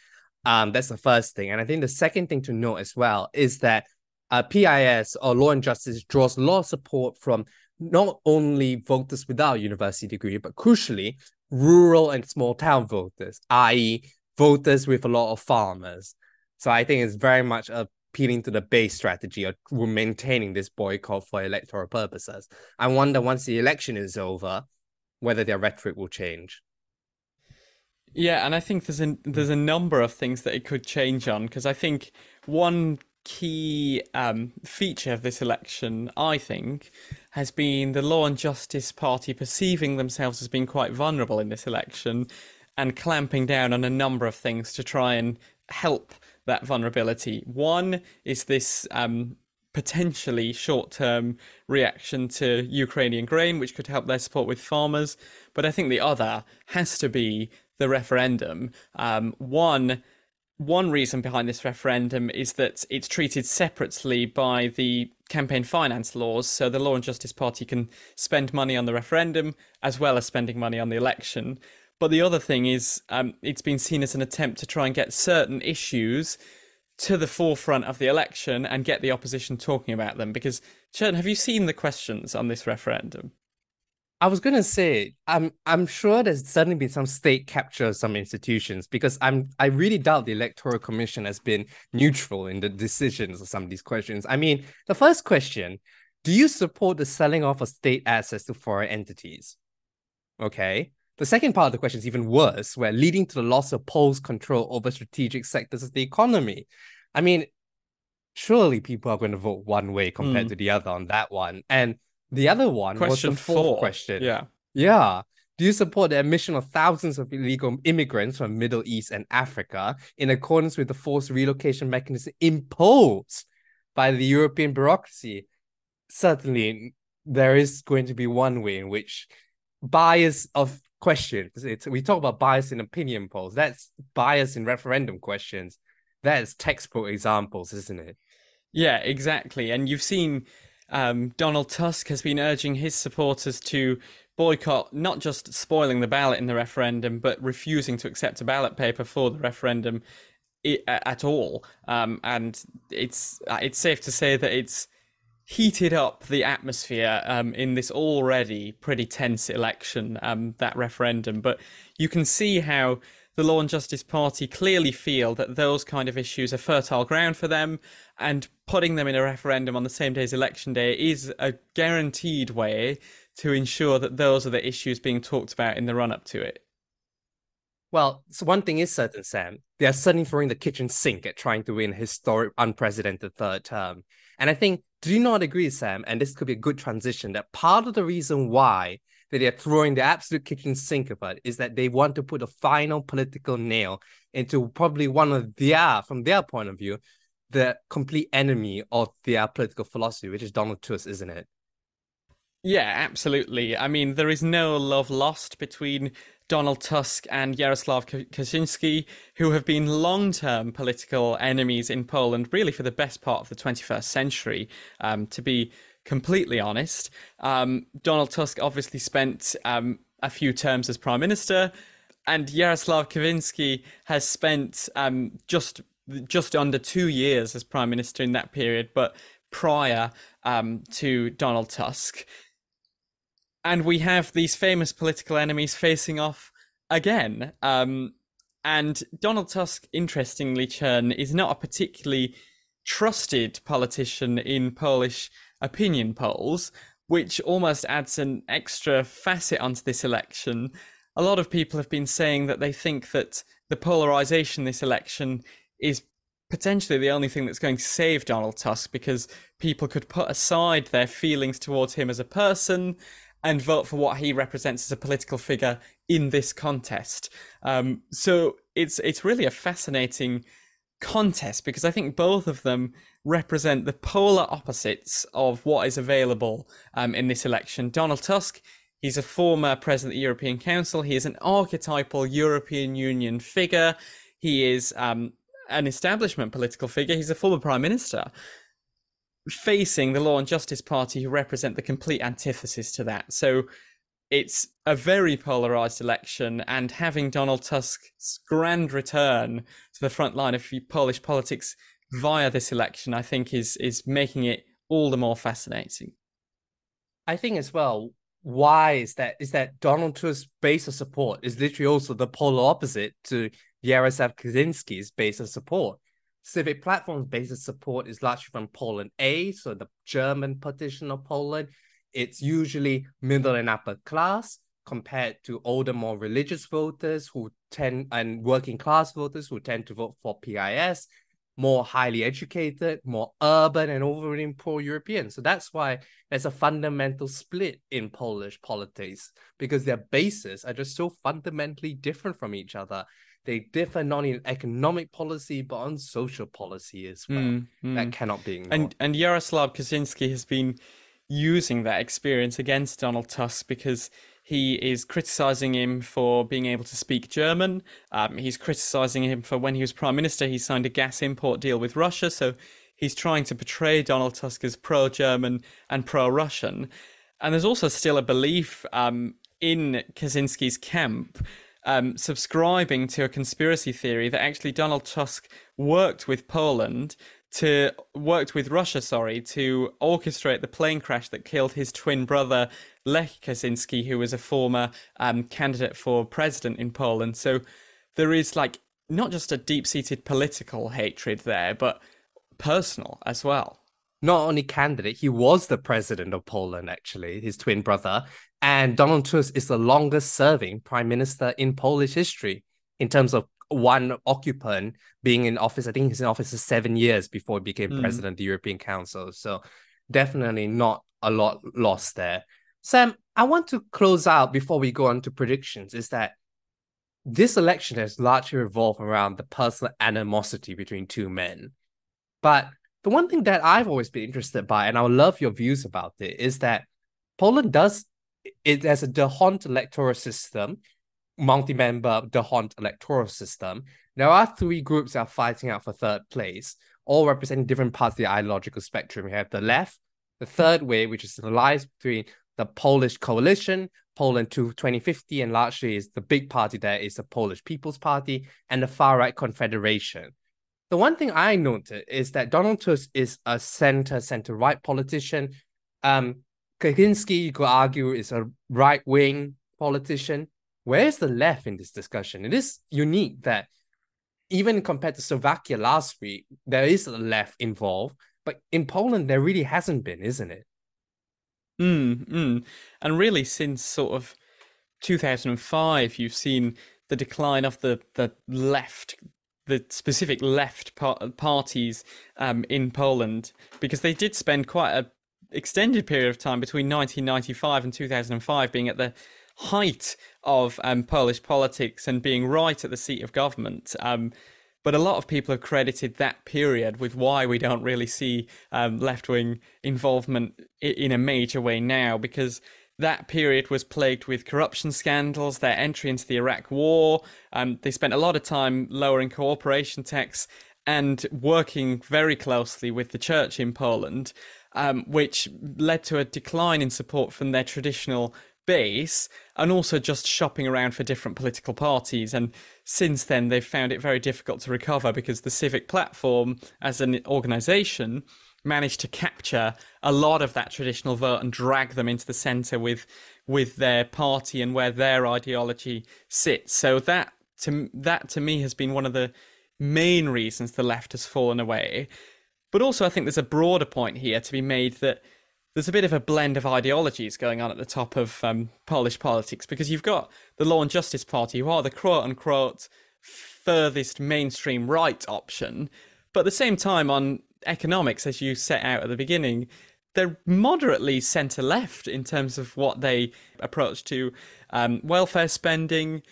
Um, that's the first thing. And I think the second thing to note as well is that uh, PIS or Law and Justice draws a lot of support from not only voters without a university degree, but crucially, rural and small town voters, i.e., voters with a lot of farmers. So I think it's very much appealing to the base strategy of maintaining this boycott for electoral purposes. I wonder once the election is over, whether their rhetoric will change. Yeah, and I think there's a there's a number of things that it could change on because I think one key um, feature of this election, I think, has been the Law and Justice Party perceiving themselves as being quite vulnerable in this election and clamping down on a number of things to try and help that vulnerability. One is this um, potentially short term reaction to Ukrainian grain, which could help their support with farmers. But I think the other has to be the referendum. Um, one, one reason behind this referendum is that it's treated separately by the campaign finance laws. So the Law and Justice Party can spend money on the referendum as well as spending money on the election. But the other thing is, um, it's been seen as an attempt to try and get certain issues to the forefront of the election and get the opposition talking about them. Because, Chern, have you seen the questions on this referendum? I was gonna say, I'm I'm sure there's certainly been some state capture of some institutions because I'm I really doubt the electoral commission has been neutral in the decisions of some of these questions. I mean, the first question: Do you support the selling off of state assets to foreign entities? Okay. The second part of the question is even worse, where leading to the loss of Poles' control over strategic sectors of the economy. I mean, surely people are going to vote one way compared Mm. to the other on that one. And the other one Question was the fourth four. question. Yeah. Yeah. Do you support the admission of thousands of illegal immigrants from Middle East and Africa in accordance with the forced relocation mechanism imposed by the European bureaucracy? Certainly, there is going to be one way in which bias of questions. It's, we talk about bias in opinion polls. That's bias in referendum questions. That's textbook examples, isn't it? Yeah, exactly. And you've seen um, Donald Tusk has been urging his supporters to boycott not just spoiling the ballot in the referendum, but refusing to accept a ballot paper for the referendum at all. Um, and it's uh, it's safe to say that it's heated up the atmosphere um, in this already pretty tense election, um, that referendum. But you can see how the Law and Justice Party clearly feel that those kind of issues are fertile ground for them, and putting them in a referendum on the same day as election day is a guaranteed way to ensure that those are the issues being talked about in the run up to it. Well, so one thing is certain, Sam. They are certainly throwing the kitchen sink at trying to win a historic, unprecedented third term. And I think, do you not agree, Sam? And this could be a good transition that part of the reason why that they're throwing the absolute kitchen sink about is that they want to put a final political nail into probably one of their, from their point of view, the complete enemy of their political philosophy, which is Donald Tusk, isn't it? Yeah, absolutely. I mean, there is no love lost between Donald Tusk and Yaroslav Kaczynski, who have been long term political enemies in Poland, really for the best part of the 21st century, um, to be completely honest. Um, Donald Tusk obviously spent um, a few terms as prime minister, and Yaroslav Kaczynski has spent um, just just under two years as prime minister in that period, but prior um, to Donald Tusk and we have these famous political enemies facing off again. Um, and Donald Tusk, interestingly, Chern, is not a particularly trusted politician in Polish opinion polls, which almost adds an extra facet onto this election. A lot of people have been saying that they think that the polarization this election is potentially the only thing that's going to save Donald Tusk because people could put aside their feelings towards him as a person and vote for what he represents as a political figure in this contest. Um, so it's it's really a fascinating contest because I think both of them represent the polar opposites of what is available um, in this election. Donald Tusk, he's a former president of the European Council. He is an archetypal European Union figure. He is um, an establishment political figure. He's a former prime minister facing the Law and Justice Party, who represent the complete antithesis to that. So it's a very polarized election, and having Donald Tusk's grand return to the front line of Polish politics via this election, I think, is is making it all the more fascinating. I think as well, why is that? Is that Donald Tusk's base of support is literally also the polar opposite to Yaroslav Kaczynski's base of support. Civic Platform's base of support is largely from Poland A, so the German partition of Poland. It's usually middle and upper class compared to older, more religious voters who tend and working class voters who tend to vote for PIS. more highly educated, more urban, and overly pro-European. So that's why there's a fundamental split in Polish politics because their bases are just so fundamentally different from each other. They differ not in economic policy but on social policy as well. Mm, mm. That cannot be ignored. And and Yaroslav Kaczynski has been using that experience against Donald Tusk because he is criticizing him for being able to speak German. Um, he's criticizing him for when he was prime minister, he signed a gas import deal with Russia. So he's trying to portray Donald Tusk as pro German and pro Russian. And there's also still a belief um, in Kaczynski's camp. Um, subscribing to a conspiracy theory that actually Donald Tusk worked with Poland to worked with Russia, sorry, to orchestrate the plane crash that killed his twin brother Lech Kaczynski, who was a former um, candidate for president in Poland. So there is like not just a deep-seated political hatred there, but personal as well. Not only candidate, he was the president of Poland, actually, his twin brother. And Donald Tusk is the longest serving prime minister in Polish history in terms of one occupant being in office. I think he's in office for seven years before he became mm. president of the European Council. So definitely not a lot lost there. Sam, I want to close out before we go on to predictions. Is that this election has largely revolved around the personal animosity between two men. But the one thing that I've always been interested by, and I would love your views about it, is that Poland does it has a d'Hondt electoral system multi-member d'Hondt electoral system, there are three groups that are fighting out for third place, all representing different parts of the ideological spectrum. We have the left, the third way, which is alliance between the Polish coalition, Poland to 2050, and largely is the big party there is the Polish People's Party and the far right confederation. The one thing I noted is that Donald Tusk is a center center right politician. Um, Kaczynski, you could argue, is a right wing politician where's the left in this discussion? It is unique that even compared to Slovakia last week, there is a left involved, but in Poland there really hasn't been, isn't it? Mm, mm. And really, since sort of 2005, you've seen the decline of the the left, the specific left par- parties um, in Poland, because they did spend quite a extended period of time between 1995 and 2005 being at the height of um, Polish politics and being right at the seat of government. Um, but a lot of people have credited that period with why we don't really see um, left wing involvement in a major way now, because that period was plagued with corruption scandals, their entry into the Iraq war. Um, they spent a lot of time lowering cooperation tax and working very closely with the church in Poland, um, which led to a decline in support from their traditional base and also just shopping around for different political parties. And since then, they've found it very difficult to recover because the civic platform as an organization managed to capture a lot of that traditional vote and drag them into the center with with their party and where their ideology sits. So that to that to me has been one of the main reasons the left has fallen away. But also I think there's a broader point here to be made that there's a bit of a blend of ideologies going on at the top of um, Polish politics because you've got the Law and Justice Party, who are the quote unquote furthest mainstream right option, but at the same time, on economics, as you set out at the beginning, they're moderately centre left in terms of what they approach to um, welfare spending.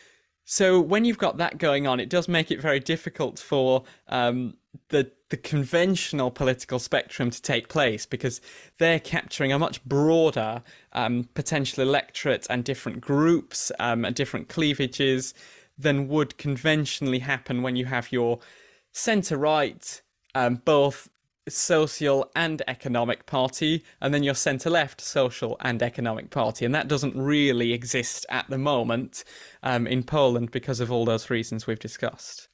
So when you've got that going on, it does make it very difficult for um, the the conventional political spectrum to take place because they're capturing a much broader um, potential electorate and different groups um, and different cleavages than would conventionally happen when you have your centre right, um, both social and economic party, and then your centre left social and economic party. And that doesn't really exist at the moment um, in Poland because of all those reasons we've discussed.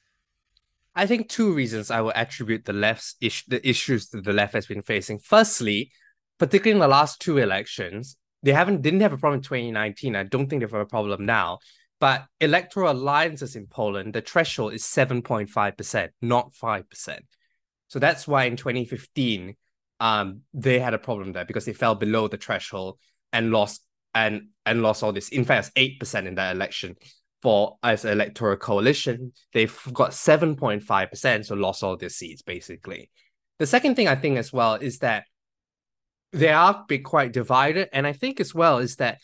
I think two reasons I will attribute the left's the issues that the left has been facing. Firstly, particularly in the last two elections, they haven't didn't have a problem in 2019. I don't think they have a problem now. But electoral alliances in Poland, the threshold is 7.5%, not 5%. So that's why in 2015, um, they had a problem there because they fell below the threshold and lost and and lost all this. In fact, eight percent in that election for as electoral coalition. They've got 7.5%, so lost all their seats basically. The second thing I think as well is that they are quite divided, and I think as well is that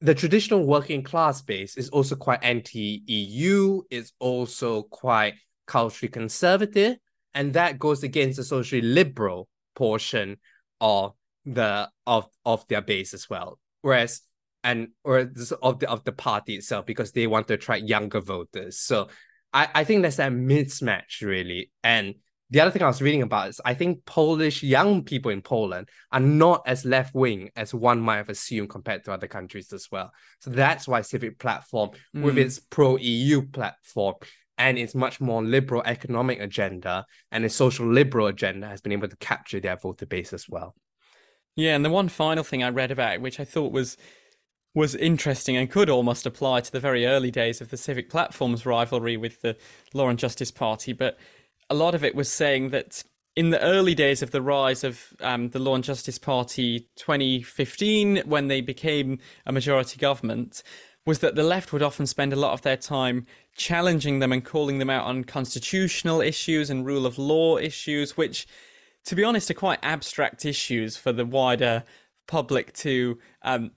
the traditional working class base is also quite anti-EU, is also quite culturally conservative, and that goes against the socially liberal portion of the of of their base as well. Whereas and or of the of the party itself because they want to attract younger voters. So I, I think there's that mismatch really. And the other thing I was reading about is I think Polish young people in Poland are not as left wing as one might have assumed compared to other countries as well. So that's why Civic Platform, mm. with its pro EU platform and its much more liberal economic agenda and its social liberal agenda, has been able to capture their voter base as well. Yeah, and the one final thing I read about, which I thought was was interesting and could almost apply to the very early days of the Civic Platform's rivalry with the Law and Justice Party, but a lot of it was saying that in the early days of the rise of um, the Law and Justice Party 2015, when they became a majority government, was that the left would often spend a lot of their time challenging them and calling them out on constitutional issues and rule of law issues, which, to be honest, are quite abstract issues for the wider public to um,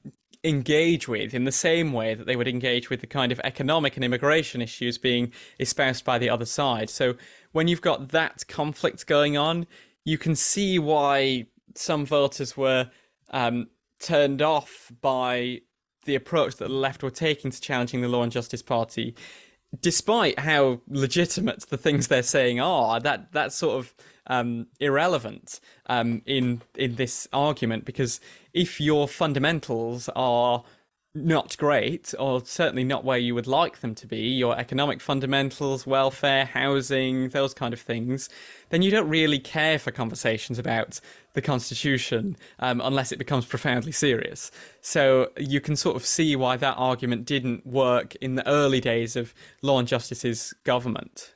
engage with in the same way that they would engage with the kind of economic and immigration issues being espoused by the other side. So when you've got that conflict going on, you can see why some voters were um, turned off by the approach that the left were taking to challenging the Law and Justice Party, despite how legitimate the things they're saying are. That that sort of um, irrelevant um, in in this argument because if your fundamentals are not great, or certainly not where you would like them to be, your economic fundamentals, welfare, housing, those kind of things, then you don't really care for conversations about the Constitution um, unless it becomes profoundly serious. So you can sort of see why that argument didn't work in the early days of Law and Justice's government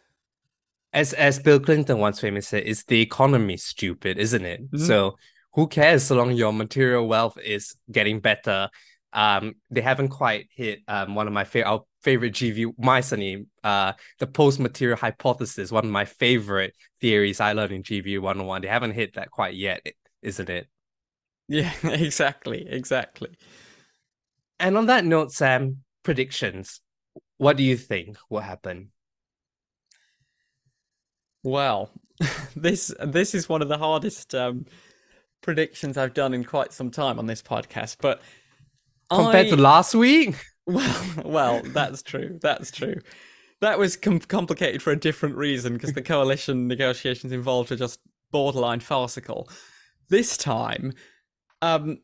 as as Bill Clinton once famously said, "Is the economy stupid, isn't it?" Mm-hmm. So who cares so long your material wealth is getting better? Um, they haven't quite hit um one of my favorite our favorite GV my sunny uh the post material hypothesis, one of my favorite theories I learned in GV 101. They haven't hit that quite yet, isn't it? Yeah, exactly, exactly. And on that note, Sam, predictions. What do you think will happen? Well, this this is one of the hardest um, predictions I've done in quite some time on this podcast, but compared I... to last week. Well, well, that's true. That's true. That was com- complicated for a different reason because the coalition negotiations involved are just borderline farcical. This time, um,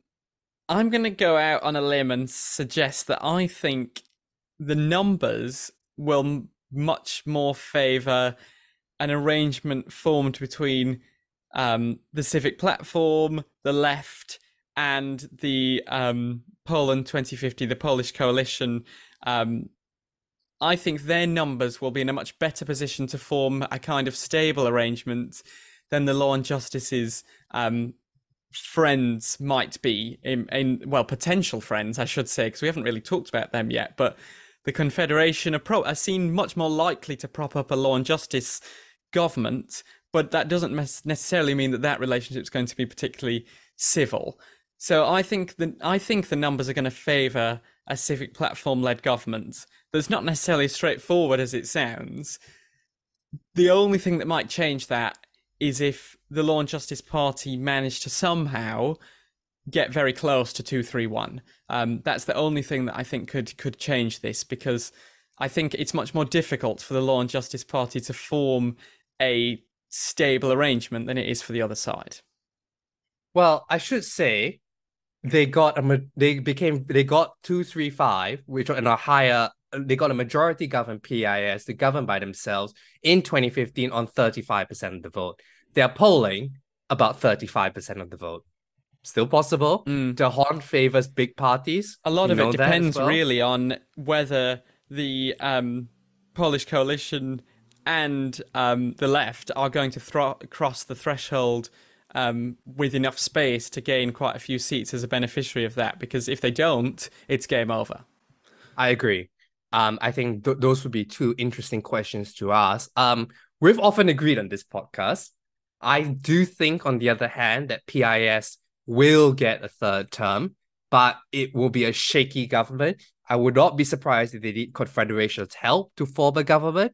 I'm going to go out on a limb and suggest that I think the numbers will m- much more favour an arrangement formed between um, the civic platform, the left, and the um, Poland 2050, the Polish coalition. Um, I think their numbers will be in a much better position to form a kind of stable arrangement than the Law and Justice's um, friends might be in, in, well potential friends I should say because we haven't really talked about them yet but the Confederation are, pro- are seen much more likely to prop up a law and justice government, but that doesn't necessarily mean that that relationship is going to be particularly civil. So I think the I think the numbers are going to favour a civic platform-led government that's not necessarily straightforward as it sounds. The only thing that might change that is if the Law and Justice Party managed to somehow get very close to two three one. Um, that's the only thing that I think could could change this because I think it's much more difficult for the Law and Justice Party to form a stable arrangement than it is for the other side. Well, I should say they got a they became they got two three five, which are in a higher they got a majority governed PIS, they govern by themselves in 2015 on 35% of the vote. They're polling about 35% of the vote. Still possible. Mm. D'Hondt favors big parties. A lot of it depends well. really on whether the um, Polish coalition and um, the left are going to thro- cross the threshold um, with enough space to gain quite a few seats as a beneficiary of that. Because if they don't, it's game over. I agree. Um, I think th- those would be two interesting questions to ask. Um, we've often agreed on this podcast. I do think, on the other hand, that PIS will get a third term, but it will be a shaky government. I would not be surprised if they need Confederation's help to form a government.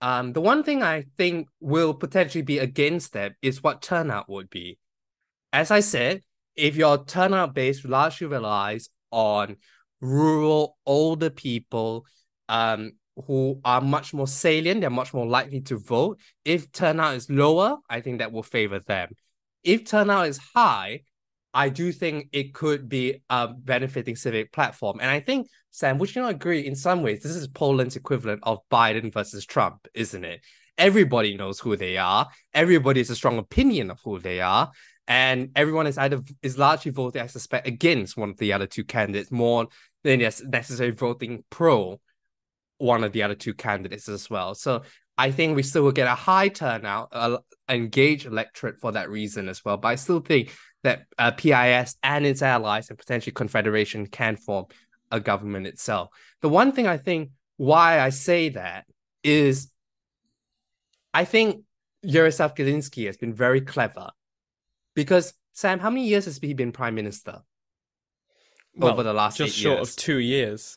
Um, the one thing I think will potentially be against them is what turnout would be. As I said, if your turnout base largely relies on rural older people um, who are much more salient, they're much more likely to vote. If turnout is lower, I think that will favor them. If turnout is high, I do think it could be a benefiting civic platform. And I think, Sam, would you not agree in some ways, this is Poland's equivalent of Biden versus Trump, isn't it? Everybody knows who they are. Everybody has a strong opinion of who they are. And everyone is either is largely voting, I suspect, against one of the other two candidates more than necessarily voting pro one of the other two candidates as well. So I think we still will get a high turnout, uh, engaged electorate for that reason as well. But I still think that uh, PIS and its allies and potentially Confederation can form a government itself. The one thing I think why I say that is I think Yaroslav Kaczynski has been very clever because Sam, how many years has he been prime minister? Well, over the last just short years? of two years.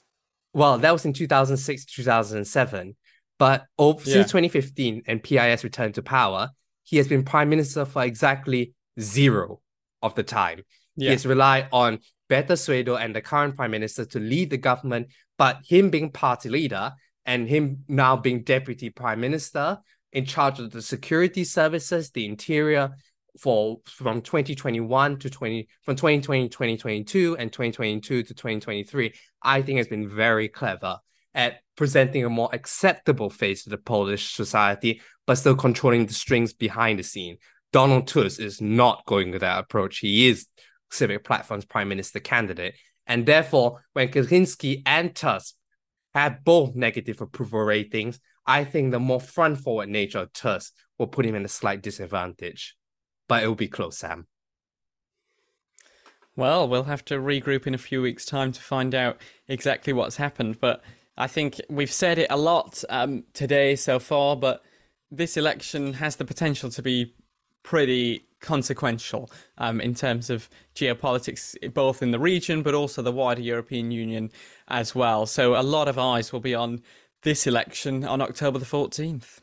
Well, that was in 2006 2007. But over, Yeah. since 2015 and PIS returned to power, he has been prime minister for exactly zero of the time. He Yeah. has relied on Beata Szydło and the current prime minister to lead the government, but him being party leader and him now being deputy prime minister in charge of the security services, the interior for from 2021 to 20 from 2020 2022 and 2022 to 2023 i think has been very clever at presenting a more acceptable face to the polish society but still controlling the strings behind the scene donald tusk is not going with that approach he is civic platform's prime minister candidate and therefore when kaczynski and tusk have both negative approval ratings i think the more front forward nature of tusk will put him in a slight disadvantage but it will be close, Sam. Well, we'll have to regroup in a few weeks' time to find out exactly what's happened. But I think we've said it a lot um, today so far, but this election has the potential to be pretty consequential um, in terms of geopolitics, both in the region but also the wider European Union as well. So a lot of eyes will be on this election on October the 14th.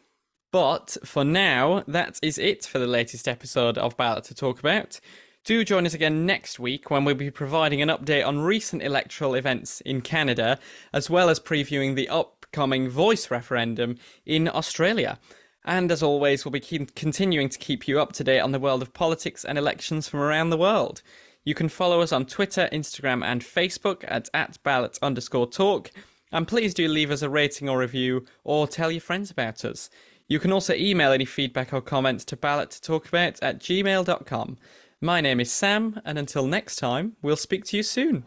But for now, that is it for the latest episode of Ballot to Talk About. Do join us again next week when we'll be providing an update on recent electoral events in Canada, as well as previewing the upcoming voice referendum in Australia. And as always, we'll be continuing to keep you up to date on the world of politics and elections from around the world. You can follow us on Twitter, Instagram, and Facebook at, at ballot underscore talk. And please do leave us a rating or review or tell your friends about us. You can also email any feedback or comments to ballot talk about at gmail.com. My name is Sam, and until next time, we'll speak to you soon.